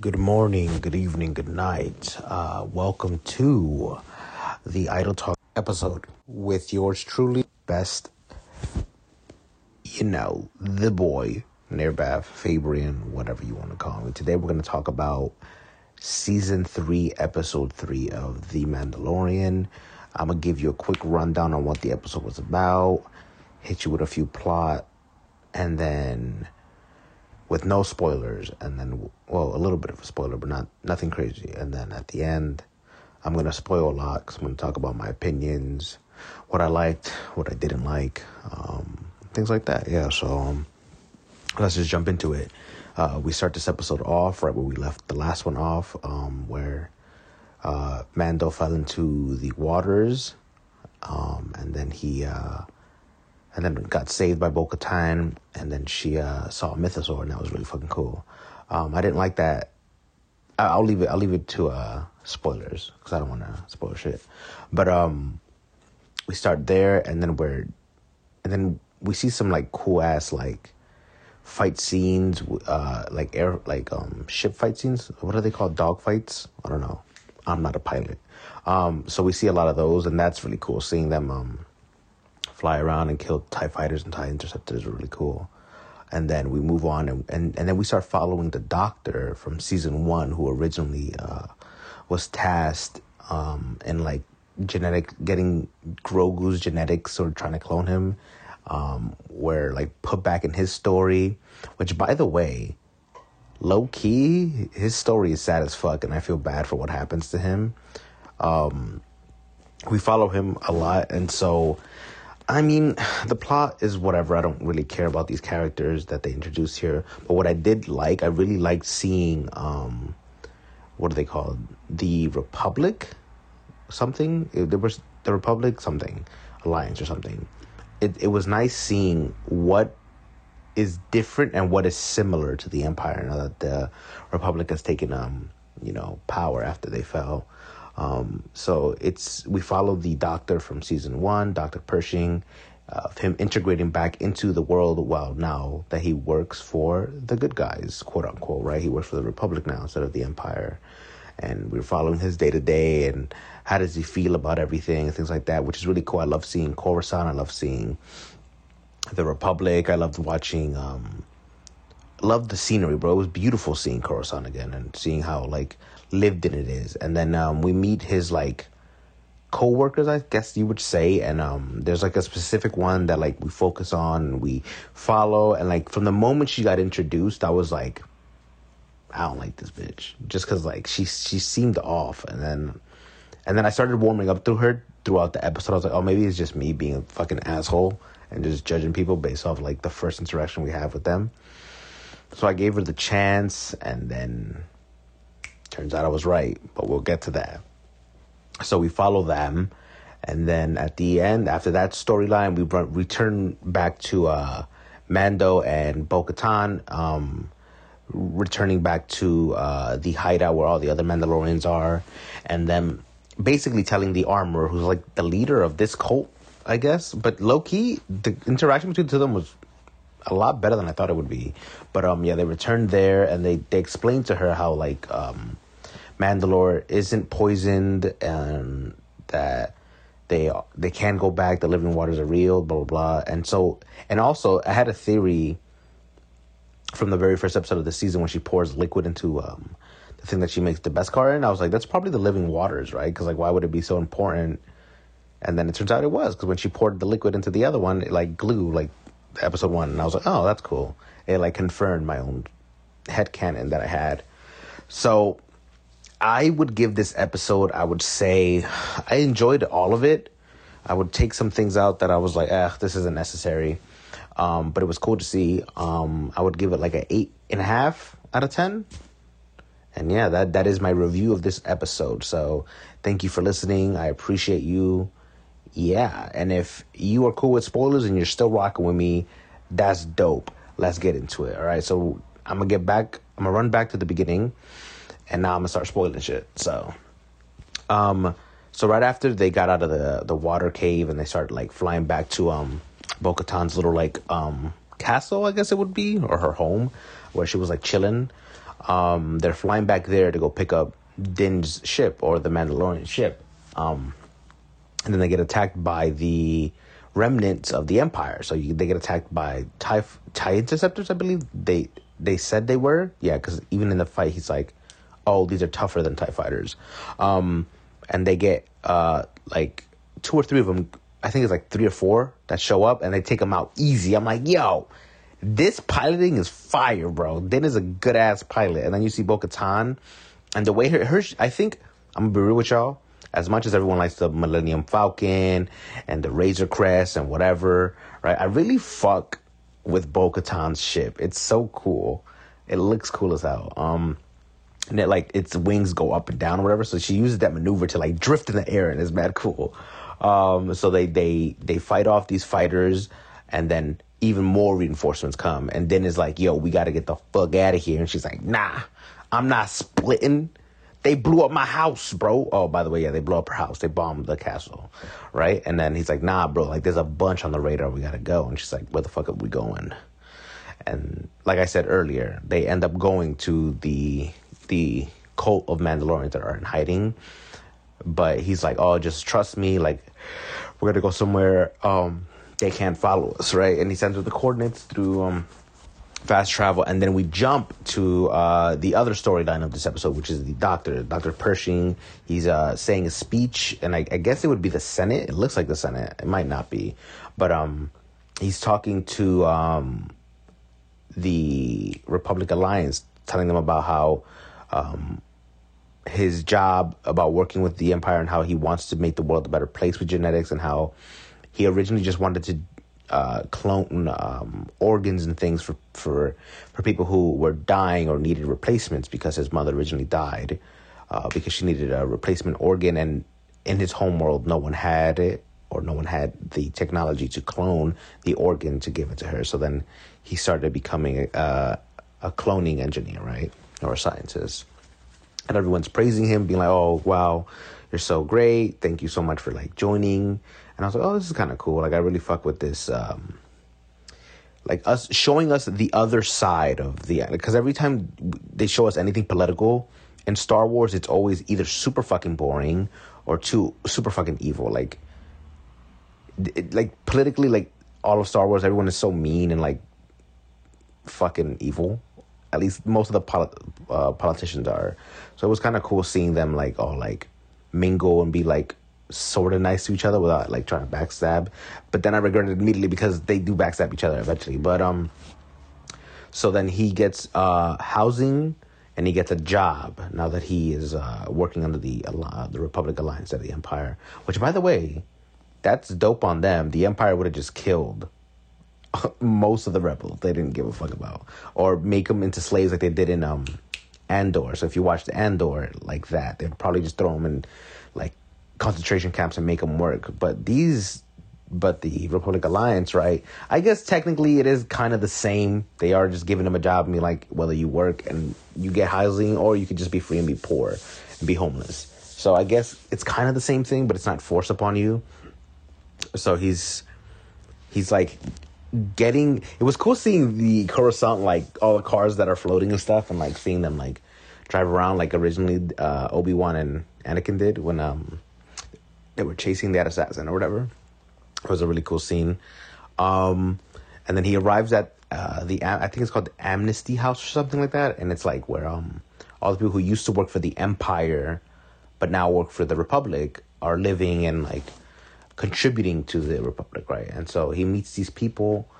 Good morning, good evening, good night. Uh, welcome to the Idle Talk episode with yours truly, best, you know, the boy, Nirbath, Fabian, whatever you want to call me. Today we're going to talk about season three, episode three of The Mandalorian. I'm going to give you a quick rundown on what the episode was about, hit you with a few plot, and then with no spoilers, and then well, a little bit of a spoiler, but not nothing crazy. And then at the end, I'm gonna spoil a lot because I'm gonna talk about my opinions, what I liked, what I didn't like, um, things like that. Yeah, so um, let's just jump into it. Uh, we start this episode off right where we left the last one off, um, where uh, Mando fell into the waters, um, and then he. Uh, and then got saved by Bo Katan, and then she uh, saw a mythosaur, and that was really fucking cool. Um, I didn't like that. I- will leave it. I'll leave it to uh, spoilers because I don't want to spoil shit. But um, we start there, and then we're, and then we see some like cool ass like fight scenes, uh, like air, like um, ship fight scenes. What are they called? Dog fights? I don't know. I'm not a pilot. Um, so we see a lot of those, and that's really cool. Seeing them um fly around and kill TIE fighters and TIE interceptors is really cool. And then we move on and, and, and then we start following the doctor from season one who originally uh, was tasked um, in like genetic, getting Grogu's genetics or trying to clone him. Um, where like put back in his story, which by the way, low key, his story is sad as fuck, and I feel bad for what happens to him. Um, we follow him a lot, and so I mean, the plot is whatever. I don't really care about these characters that they introduce here. But what I did like, I really liked seeing, um, what are they called? The Republic? Something? There was the Republic something. Alliance or something. It, it was nice seeing what is different and what is similar to the Empire now that the Republic has taken, um, you know, power after they fell. Um, so it's we follow the doctor from season one, Doctor Pershing, uh, of him integrating back into the world. Well, now that he works for the good guys, quote unquote, right? He works for the Republic now instead of the Empire, and we're following his day to day and how does he feel about everything and things like that, which is really cool. I love seeing Coruscant. I love seeing the Republic. I loved watching. Um, loved the scenery, bro. It was beautiful seeing Coruscant again and seeing how like lived in it is. And then um, we meet his like co-workers i guess you would say. And um there's like a specific one that like we focus on and we follow. And like from the moment she got introduced i was like i don't like this bitch. Just because like she she seemed off. And then and then i started warming up to her throughout the episode. I was like oh maybe it's just me being a fucking asshole and just judging people based off like the first interaction we have with them. So i gave her the chance and then Turns out I was right, but we'll get to that. So we follow them, and then at the end, after that storyline, we run, return back to uh, Mando and Bo Katan, um, returning back to uh, the hideout where all the other Mandalorians are, and then basically telling the armorer, who's like the leader of this cult, I guess. But low key, the interaction between the two of them was a lot better than I thought it would be. But um, yeah, they returned there and they they explained to her how like um, Mandalore isn't poisoned and that they they can go back. The living waters are real. Blah blah blah. And so and also I had a theory from the very first episode of the season when she pours liquid into um, the thing that she makes the Beskar in. I was like, that's probably the living waters, right? Because like, why would it be so important? And then it turns out it was because when she poured the liquid into the other one, it like glue like episode one, and I was like, oh, that's cool. It like confirmed my own head canon that I had. So I would give this episode, I would say, I enjoyed all of it. I would take some things out that I was like, eh, this isn't necessary. Um, but it was cool to see. Um, I would give it like an eight and a half out of ten. And yeah, that that is my review of this episode. So thank you for listening. I appreciate you. Yeah, and if you are cool with spoilers and you're still rocking with me, that's dope. Let's get into it. All right, so I'm gonna get back. I'm gonna run back to the beginning and now I'm gonna start spoiling shit. So, um, so right after they got out of the the water cave and they started like flying back to um, Bo little like um castle, I guess it would be, or her home, where she was like chilling. Um, they're flying back there to go pick up Din's ship or the Mandalorian ship. Um, and then they get attacked by the remnants of the Empire. So you, they get attacked by TIE, TIE interceptors, I believe. They they said they were. Yeah, because even in the fight, he's like, oh, these are tougher than TIE fighters. Um, and they get uh, like two or three of them, I think it's like three or four that show up and they take them out easy. I'm like, yo, this piloting is fire, bro. Din is a good ass pilot. And then you see Bo Katan and the way her, her, I think, I'm gonna be real with y'all. As much as everyone likes the Millennium Falcon and the Razor Crest and whatever, right? I really fuck with Bo Katan's ship. It's so cool. It looks cool as hell. Um, and it like its wings go up and down or whatever. So she uses that maneuver to like drift in the air, and it's mad cool. Um, so they they they fight off these fighters, and then even more reinforcements come. And then it's like, yo, we got to get the fuck out of here. And she's like, nah, I'm not splitting. They blew up my house, bro. Oh, by the way, yeah, they blew up her house. They bombed the castle, right? And then he's like, nah, bro, like there's a bunch on the radar. We gotta go. And she's like, where the fuck are we going? And like I said earlier, they end up going to the the cult of Mandalorians that are in hiding. But he's like, oh, just trust me. Like, we're gonna go somewhere. Um, they can't follow us, right? And he sends her the coordinates through um, fast travel, and then we jump to uh, the other storyline of this episode, which is the doctor, Doctor Pershing. He's uh, saying a speech, and I, I, guess it would be the Senate. It looks like the Senate. It might not be, but um, he's talking to um, the Republic Alliance, telling them about how um, his job about working with the empire and how he wants to make the world a better place with genetics and how he originally just wanted to uh, clone um, organs and things for, for for people who were dying or needed replacements because his mother originally died uh, because she needed a replacement organ. And in his home world no one had it or no one had the technology to clone the organ to give it to her. So then he started becoming a, a cloning engineer right? Or a scientist. And everyone's praising him being like oh wow you're so great. Thank you so much for like joining and I was like, oh, this is kind of cool. Like, I really fuck with this. Um, like us showing us the other side of the because every time they show us anything political in Star Wars, it's always either super fucking boring or too super fucking evil. Like, it, like politically, like all of Star Wars, everyone is so mean and like fucking evil. At least most of the polit- uh, politicians are. So it was kind of cool seeing them like all like mingle and be like sort of nice to each other without like trying to backstab. But then I regretted it immediately because they do backstab each other eventually. But um, so then he gets uh housing and he gets a job now that he is uh, working under the uh, the Republic Alliance of the Empire. Which, by the way, that's dope on them. The Empire would have just killed most of the rebels. They didn't give a fuck about, or make them into slaves like they did in um Andor. So if you watch the Andor like that, they'd probably just throw them in like concentration camps and make them work. But these, but the Republic Alliance, right? I guess technically it is kind of the same. They are just giving them a job and be like, whether you work and you get housing or you could just be free and be poor and be homeless. So I guess it's kind of the same thing, but it's not forced upon you. So he's, he's like getting, it was cool seeing the Coruscant, like all the cars that are floating and stuff and like seeing them like drive around like originally uh, Obi-Wan and Anakin did when, um, they were chasing that assassin or whatever. It was a really cool scene. Um, and then he arrives at uh, the I think it's called the Amnesty House or something like that, and it's like where um all the people who used to work for the Empire, but now work for the Republic, are living and like contributing to the Republic, right? And so he meets these people.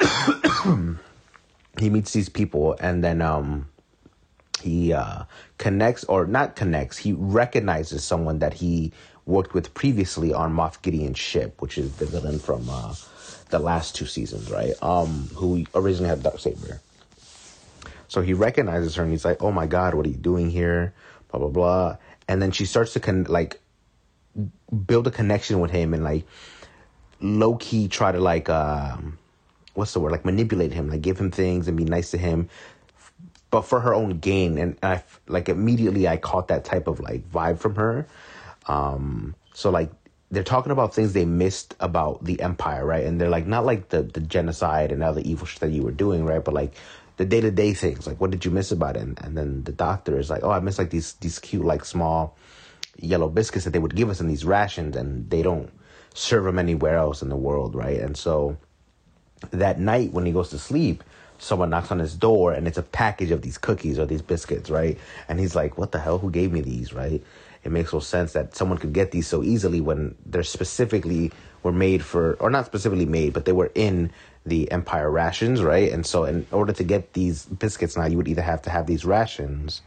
he meets these people, and then um he uh, connects or not connects. He recognizes someone that he worked with previously on Moff Gideon's ship, which is the villain from uh, the last two seasons, right? Um, who originally had Dark Saber. So he recognizes her and he's like, "Oh my God, what are you doing here?" Blah blah blah. And then she starts to con- like build a connection with him and like low key try to like um, what's the word like manipulate him, like give him things and be nice to him, but for her own gain. And I like immediately I caught that type of like vibe from her. Um, so like they're talking about things they missed about the empire, right? And they're like not like the the genocide and all the evil shit that you were doing, right? But like the day to day things. Like, what did you miss about it? And, and then the doctor is like, oh, I miss like these these cute like small yellow biscuits that they would give us in these rations, and they don't serve them anywhere else in the world, right? And so that night when he goes to sleep, someone knocks on his door and it's a package of these cookies or these biscuits, right? And he's like, "What the hell? Who gave me these?" Right? It makes no sense that someone could get these so easily when they're specifically were made for, or not specifically made, but they were in the Empire rations, right? And so, in order to get these biscuits now, you would either have to have these rations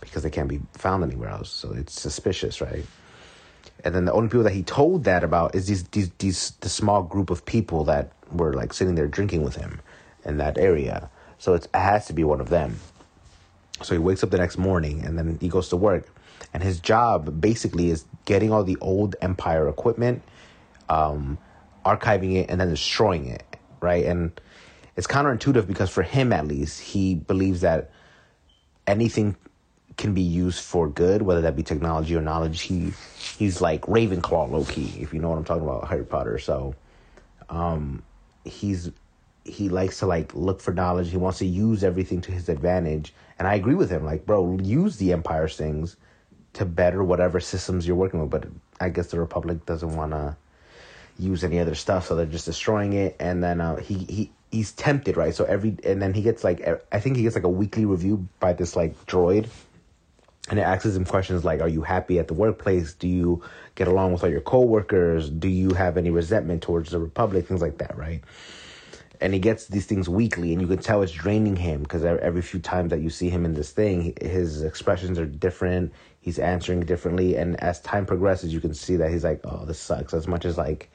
because they can't be found anywhere else. So it's suspicious, right? And then the only people that he told that about is these these these the small group of people that were like sitting there drinking with him in that area. So it has to be one of them. So he wakes up the next morning and then he goes to work. And his job basically is getting all the old Empire equipment, um, archiving it, and then destroying it, right? And it's counterintuitive because for him, at least, he believes that anything can be used for good, whether that be technology or knowledge. He he's like Ravenclaw low key, if you know what I'm talking about, Harry Potter. So um he's he likes to like look for knowledge. He wants to use everything to his advantage. And I agree with him. Like, bro, use the Empire's things to better whatever systems you're working with. But I guess the Republic doesn't want to use any other stuff, so they're just destroying it. And then uh, he he he's tempted, right? So every and then he gets like I think he gets like a weekly review by this like droid and it asks him questions like are you happy at the workplace do you get along with all your coworkers do you have any resentment towards the republic things like that right and he gets these things weekly and you can tell it's draining him because every few times that you see him in this thing his expressions are different he's answering differently and as time progresses you can see that he's like oh this sucks as much as like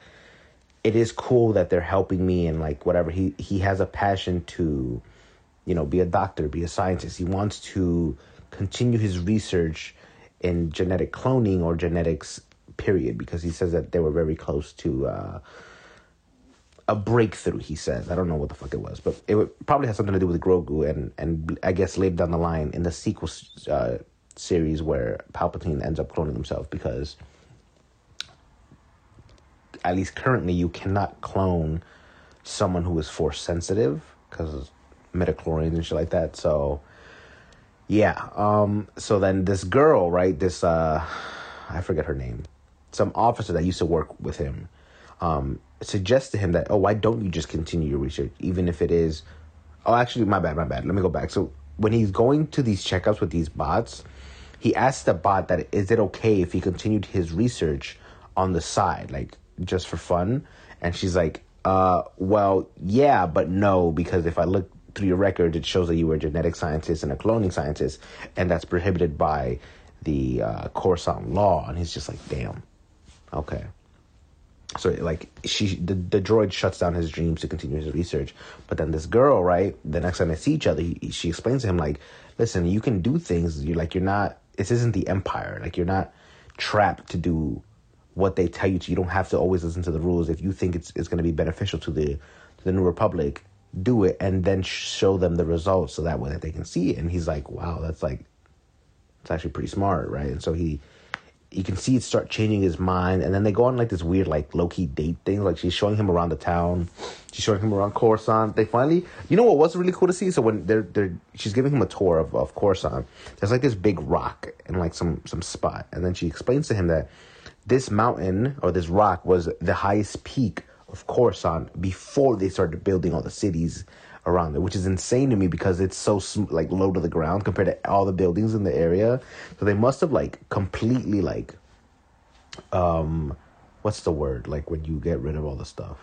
it is cool that they're helping me and like whatever. He he has a passion to you know be a doctor be a scientist. He wants to continue his research in genetic cloning or genetics period because he says that they were very close to uh, a breakthrough he says i don't know what the fuck it was but it probably has something to do with grogu and and i guess later down the line in the sequel uh, series where palpatine ends up cloning himself because at least currently you cannot clone someone who is force sensitive because midichlorians and shit like that so yeah. Um, so then this girl, right? This uh, I forget her name. Some officer that used to work with him um, suggests to him that, oh, why don't you just continue your research, even if it is. Oh, actually, my bad, my bad. Let me go back. So when he's going to these checkups with these bots, he asked the bot that is it okay if he continued his research on the side, like just for fun? And she's like, uh, well, yeah, but no, because if I look through your record, it shows that you were a genetic scientist and a cloning scientist, and that's prohibited by the uh, Coruscant law. And he's just like, damn, okay. So like she, the, the droid shuts down his dreams to continue his research. But then this girl, right? The next time they see each other, he, she explains to him like, listen, you can do things. You're like, you're not. This isn't the Empire. Like you're not trapped to do what they tell you to. You don't have to always listen to the rules. If you think it's it's going to be beneficial to the to the New Republic, do it and then show them the results so that way that they can see it. And he's like, wow, that's like, it's actually pretty smart, right? And so he, you can see it start changing his mind, and then they go on like this weird, like low key date thing. Like she's showing him around the town, she's showing him around Coruscant. They finally, you know, what was really cool to see. So when they're they're, she's giving him a tour of of Coruscant. There's like this big rock and like some some spot, and then she explains to him that this mountain or this rock was the highest peak of Coruscant before they started building all the cities around it, which is insane to me because it's so like low to the ground compared to all the buildings in the area. So they must have like completely like, um, what's the word like when you get rid of all the stuff?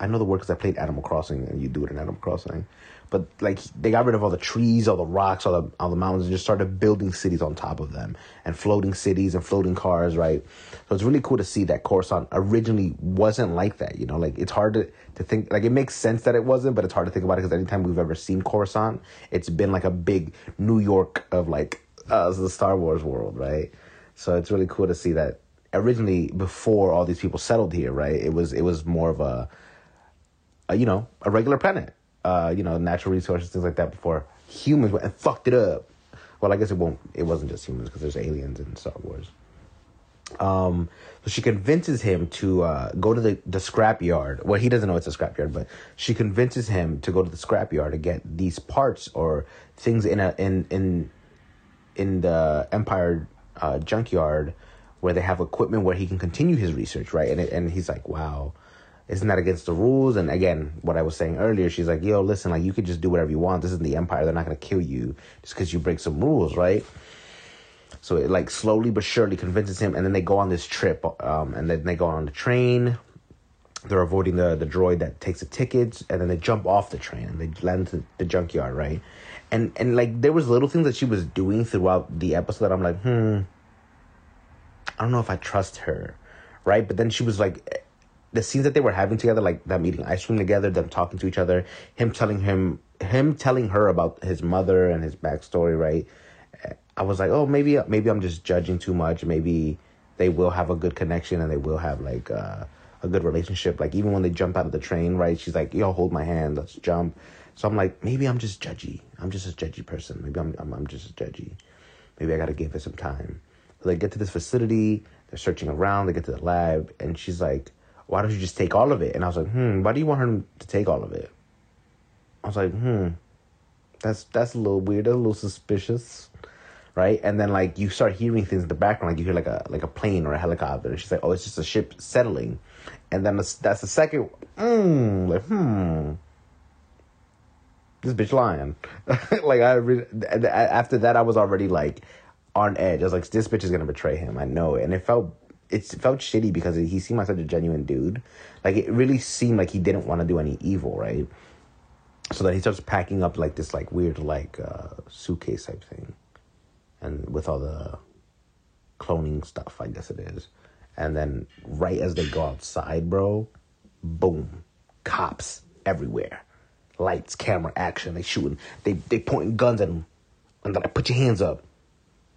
I know the word because I played Animal Crossing and you do it in Animal Crossing. But like they got rid of all the trees, all the rocks, all the all the mountains, and just started building cities on top of them and floating cities and floating cars, right? So it's really cool to see that Coruscant originally wasn't like that. You know, like it's hard to, to think like it makes sense that it wasn't, but it's hard to think about it because anytime we've ever seen Coruscant, it's been like a big New York of like uh, the Star Wars world, right? So it's really cool to see that originally before all these people settled here, right? It was it was more of a, a you know a regular planet uh, you know, natural resources, things like that before humans went and fucked it up. Well, I guess it won't. It wasn't just humans because there's aliens in Star Wars. Um, so she convinces him to uh, go to the, the scrapyard. Well, he doesn't know it's a scrapyard, but she convinces him to go to the scrapyard to get these parts or things in a in in in the Empire uh, junkyard where they have equipment where he can continue his research, right? And it, and he's like, wow, isn't that against the rules? And again, what I was saying earlier, she's like, yo, listen, like you could just do whatever you want. This isn't the Empire. They're not gonna kill you just because you break some rules, right? So it like slowly but surely convinces him, and then they go on this trip, um, and then they go on the train. They're avoiding the the droid that takes the tickets, and then they jump off the train and they land to the junkyard, right? And and like there was little things that she was doing throughout the episode that I'm like, hmm, I don't know if I trust her, right? But then she was like, the scenes that they were having together, like them eating ice cream together, them talking to each other, him telling him, him telling her about his mother and his backstory, right? I was like, oh, maybe maybe I'm just judging too much. Maybe they will have a good connection and they will have like uh, a good relationship. Like even when they jump out of the train, right? She's like, yo, hold my hand, let's jump. So I'm like, maybe I'm just judgy. I'm just a judgy person. Maybe I'm I'm, I'm just a judgy. Maybe I gotta give it some time. So they get to this facility. They're searching around. They get to the lab, and she's like, why don't you just take all of it? And I was like, hmm, why do you want her to take all of it? I was like, hmm, that's that's a little weird, a little suspicious right? And then like you start hearing things in the background, like you hear like a like a plane or a helicopter, and she's like, "Oh, it's just a ship settling," and then that's, the second, mm, like hmm, this bitch lying. like I re- after that, I was already like on edge. I was like, this bitch is gonna betray him. I know it, and it felt it felt shitty because he seemed like such a genuine dude. Like it really seemed like he didn't want to do any evil, right? So then he starts packing up like this like weird like uh, suitcase type thing and with all the cloning stuff, I guess it is. And then right as they go outside, bro, boom, cops everywhere, lights, camera, action. They shooting, they they pointing guns at him, and then I put your hands up.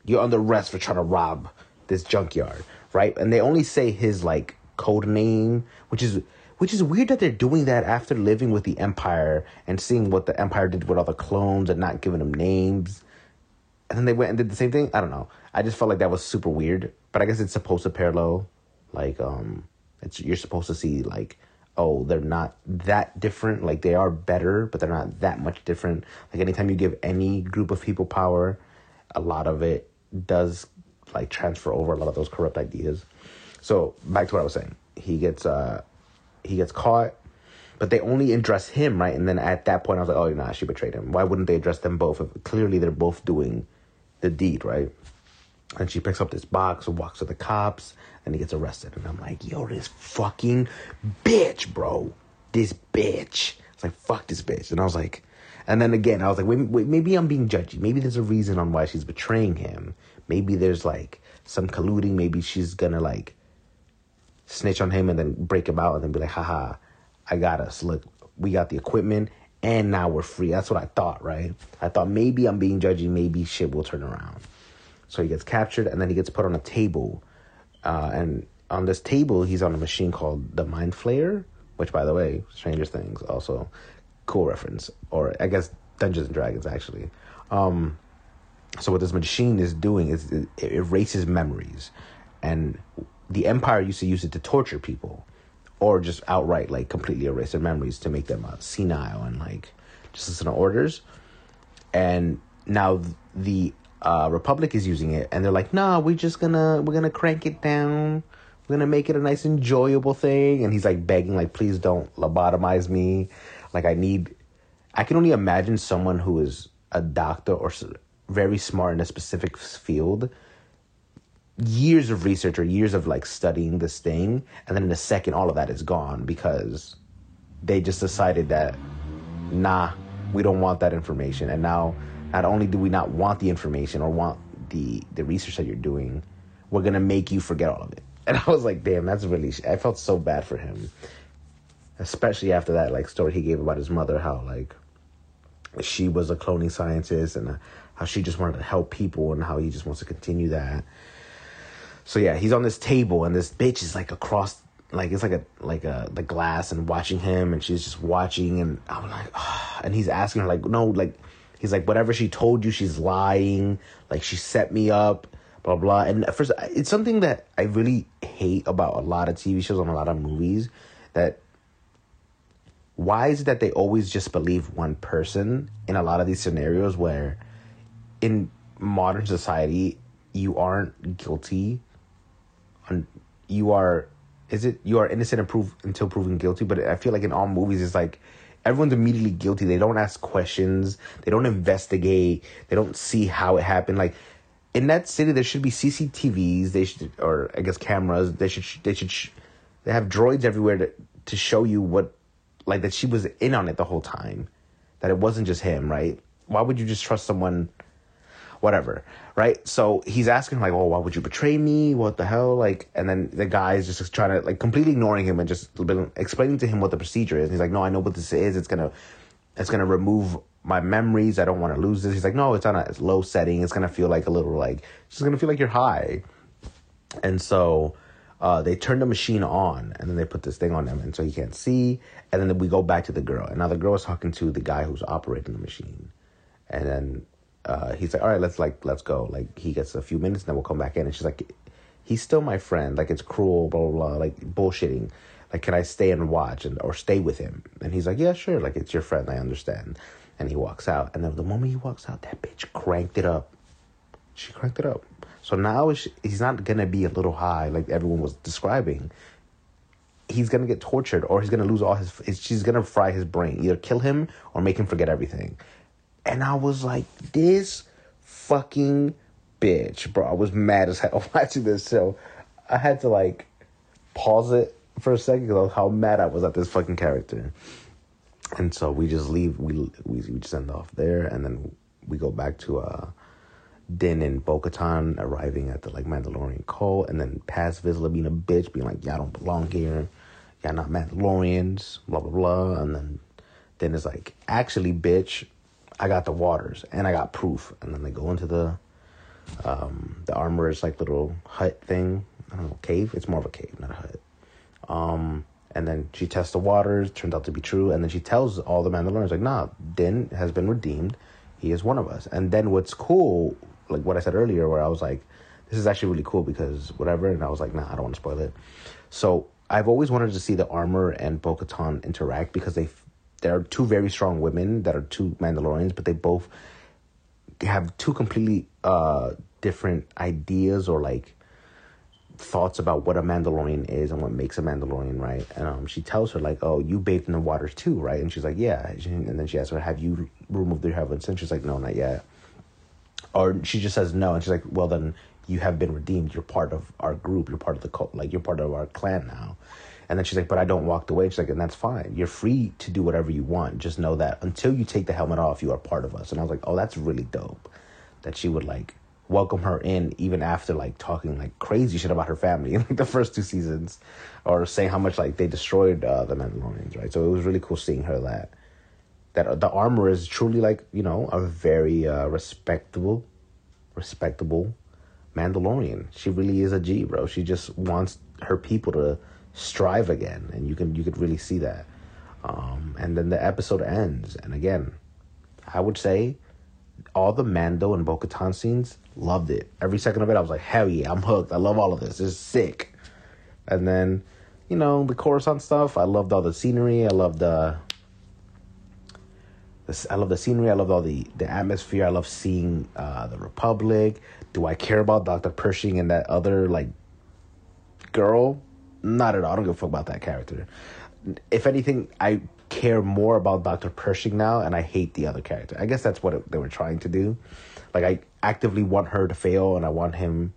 You're under arrest for trying to rob this junkyard, right? And they only say his like code name, which is which is weird that they're doing that after living with the Empire and seeing what the Empire did with all the clones and not giving them names and then they went and did the same thing. I don't know. I just felt like that was super weird. But I guess it's supposed to parallel, like um, it's you're supposed to see like, oh, they're not that different. Like they are better, but they're not that much different. Like anytime you give any group of people power, a lot of it does like transfer over a lot of those corrupt ideas. So back to what I was saying. He gets uh, he gets caught but they only address him, right? And then at that point, I was like, oh, nah, she betrayed him. Why wouldn't they address them both? If clearly they're both doing the deed, right? And she picks up this box and walks to the cops, and he gets arrested. And I'm like, yo, this fucking bitch, bro. This bitch. It's like, fuck this bitch. And I was like, and then again, I was like, wait, wait, maybe I'm being judgy. Maybe there's a reason on why she's betraying him. Maybe there's like some colluding. Maybe she's gonna like snitch on him and then break him out and then be like, haha, I got us. Look, we got the equipment and now we're free. That's what I thought, right? I thought maybe I'm being judgy, maybe shit will turn around. So he gets captured and then he gets put on a table. Uh, and on this table, he's on a machine called the Mind Flayer, which, by the way, Stranger Things also cool reference, or I guess Dungeons and Dragons actually. Um, so what this machine is doing is it erases memories, and the Empire used to use it to torture people or just outright like completely erase their memories to make them uh, senile and like just listen to orders. And now the uh, Republic is using it, and they're like, "Nah, we're just gonna we're gonna crank it down. We're gonna make it a nice, enjoyable thing." And he's like begging, like, "Please don't lobotomize me. Like, I need." I can only imagine someone who is a doctor or very smart in a specific field years of research or years of like studying this thing and then in a second all of that is gone because they just decided that nah we don't want that information and now not only do we not want the information or want the the research that you're doing we're gonna make you forget all of it and i was like damn that's really i felt so bad for him especially after that like story he gave about his mother how like she was a cloning scientist and uh, how she just wanted to help people and how he just wants to continue that so yeah, he's on this table and this bitch is like across like it's like a like a the glass and watching him and she's just watching and I'm like oh, and he's asking her like no like he's like whatever she told you she's lying like she set me up blah blah. And first, it's something that I really hate about a lot of TV shows and a lot of movies. That why is it that they always just believe one person in a lot of these scenarios where in modern society you aren't guilty you are is it you are innocent until proven guilty? But i feel like in all movies it's like everyone's immediately guilty. They don't ask questions. They don't investigate. They don't see how it happened. Like in that city there should be cctvs they should or i guess cameras. They should they should they have droids everywhere to, to show you what like that she was in on it the whole time that it wasn't just him right why would you just trust someone whatever, right? So he's asking like, "Oh, why would you betray me? What the hell?" Like, and then the guy is just trying to like completely ignoring him and just explaining to him what the procedure is. And he's like, "No, I know what this is. It's gonna, it's gonna remove my memories. I don't want to lose this." He's like, "No, it's on a low setting. It's gonna feel like a little like it's gonna feel like you're high." And so. Uh, they turn the machine on and then they put this thing on him and so he can't see and then we go back to the girl and now the girl is talking to the guy who's operating the machine and then uh, he's like, all right, let's like, let's go. Like he gets a few minutes, and then we'll come back in. And she's like, he's still my friend. Like it's cruel, blah blah blah. Like bullshitting. Like can I stay and watch and or stay with him? And he's like, yeah, sure. Like it's your friend. I understand. And he walks out. And then the moment he walks out, that bitch cranked it up. She cranked it up. So now he's not gonna be a little high like everyone was describing. He's gonna get tortured, or he's gonna lose all his. She's gonna fry his brain, either kill him or make him forget everything. And I was like, this fucking bitch, bro. I was mad as hell watching this show. I had to like pause it for a second because how mad I was at this fucking character. And so we just leave. We we we just end off there, and then we go back to uh, Din and Bo-Katan arriving at the like Mandalorian cult, and then Paz Vizsla being a bitch, being like, "Y'all don't belong here. Y'all not Mandalorians." Blah blah blah. And then Din is like, "Actually, bitch, I got the waters and I got proof. And then they go into the um, the armorer's like little hut thing. I don't know, cave. It's more of a cave, not a hut. Um, and then she tests the waters, turns out to be true, and then she tells all the Mandalorians like, "Nah, Din has been redeemed. He is one of us." And then what's cool, like what I said earlier, where I was like, "This is actually really cool because whatever," and I was like, "Nah, I don't want to spoil it." So I've always wanted to see the armorer and Bo-Katan interact because they there are two very strong women that are two Mandalorians, but they both have two completely uh, different ideas or like thoughts about what a Mandalorian is and what makes a Mandalorian, right? And um, she tells her like, "Oh, you bathed in the waters too, right?" And she's like, "Yeah." And then she asks her, "Have you removed your heavens?" And she's like, "No, not yet." Or she just says no, and she's like, "Well, then you have been redeemed. You're part of our group. You're part of the cult. Like you're part of our clan now." And then she's like, but I don't walk away. She's like, and that's fine. You're free to do whatever you want. Just know that until you take the helmet off, you are part of us. And I was like, oh, that's really dope. That she would like welcome her in even after like talking like crazy shit about her family in like the first two seasons or saying how much like they destroyed uh, the Mandalorians, right? So it was really cool seeing her that that the armorer is truly like, you know, a very uh, respectable respectable Mandalorian. She really is a G, bro. She just wants her people to strive again, and you can you could really see that. Um, and then the episode ends, and again, I would say all the Mando and Bo-Katan scenes, loved it. Every second of it, I was like, hell yeah, I'm hooked. I love all of this. It's sick. And then, you know, the Coruscant stuff, I loved all the scenery. I loved the, the I love the scenery. I love all the the atmosphere. I love seeing uh, the Republic. Do I care about Doctor Pershing and that other like girl? Not at all. I don't give a fuck about that character. If anything, I care more about Dr. Pershing now, and I hate the other character. I guess that's what it, they were trying to do. Like, I actively want her to fail, and I want him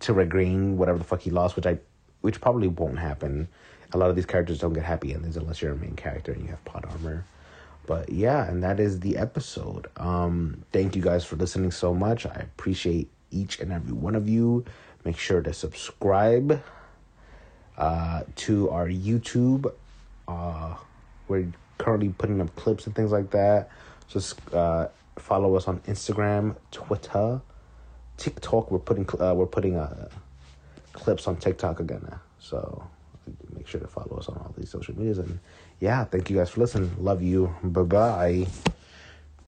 to regain whatever the fuck he lost, which I, which probably won't happen. A lot of these characters don't get happy endings unless you're a main character and you have plot armor. But yeah, and that is the episode. Um, thank you guys for listening so much. I appreciate each and every one of you. Make sure to subscribe uh, to our YouTube. Uh, we're currently putting up clips and things like that. Just uh, follow us on Instagram, Twitter, TikTok. We're putting uh, we're putting uh, clips on TikTok again now. So make sure to follow us on all these social medias. And yeah, thank you guys for listening. Love you. Bye bye.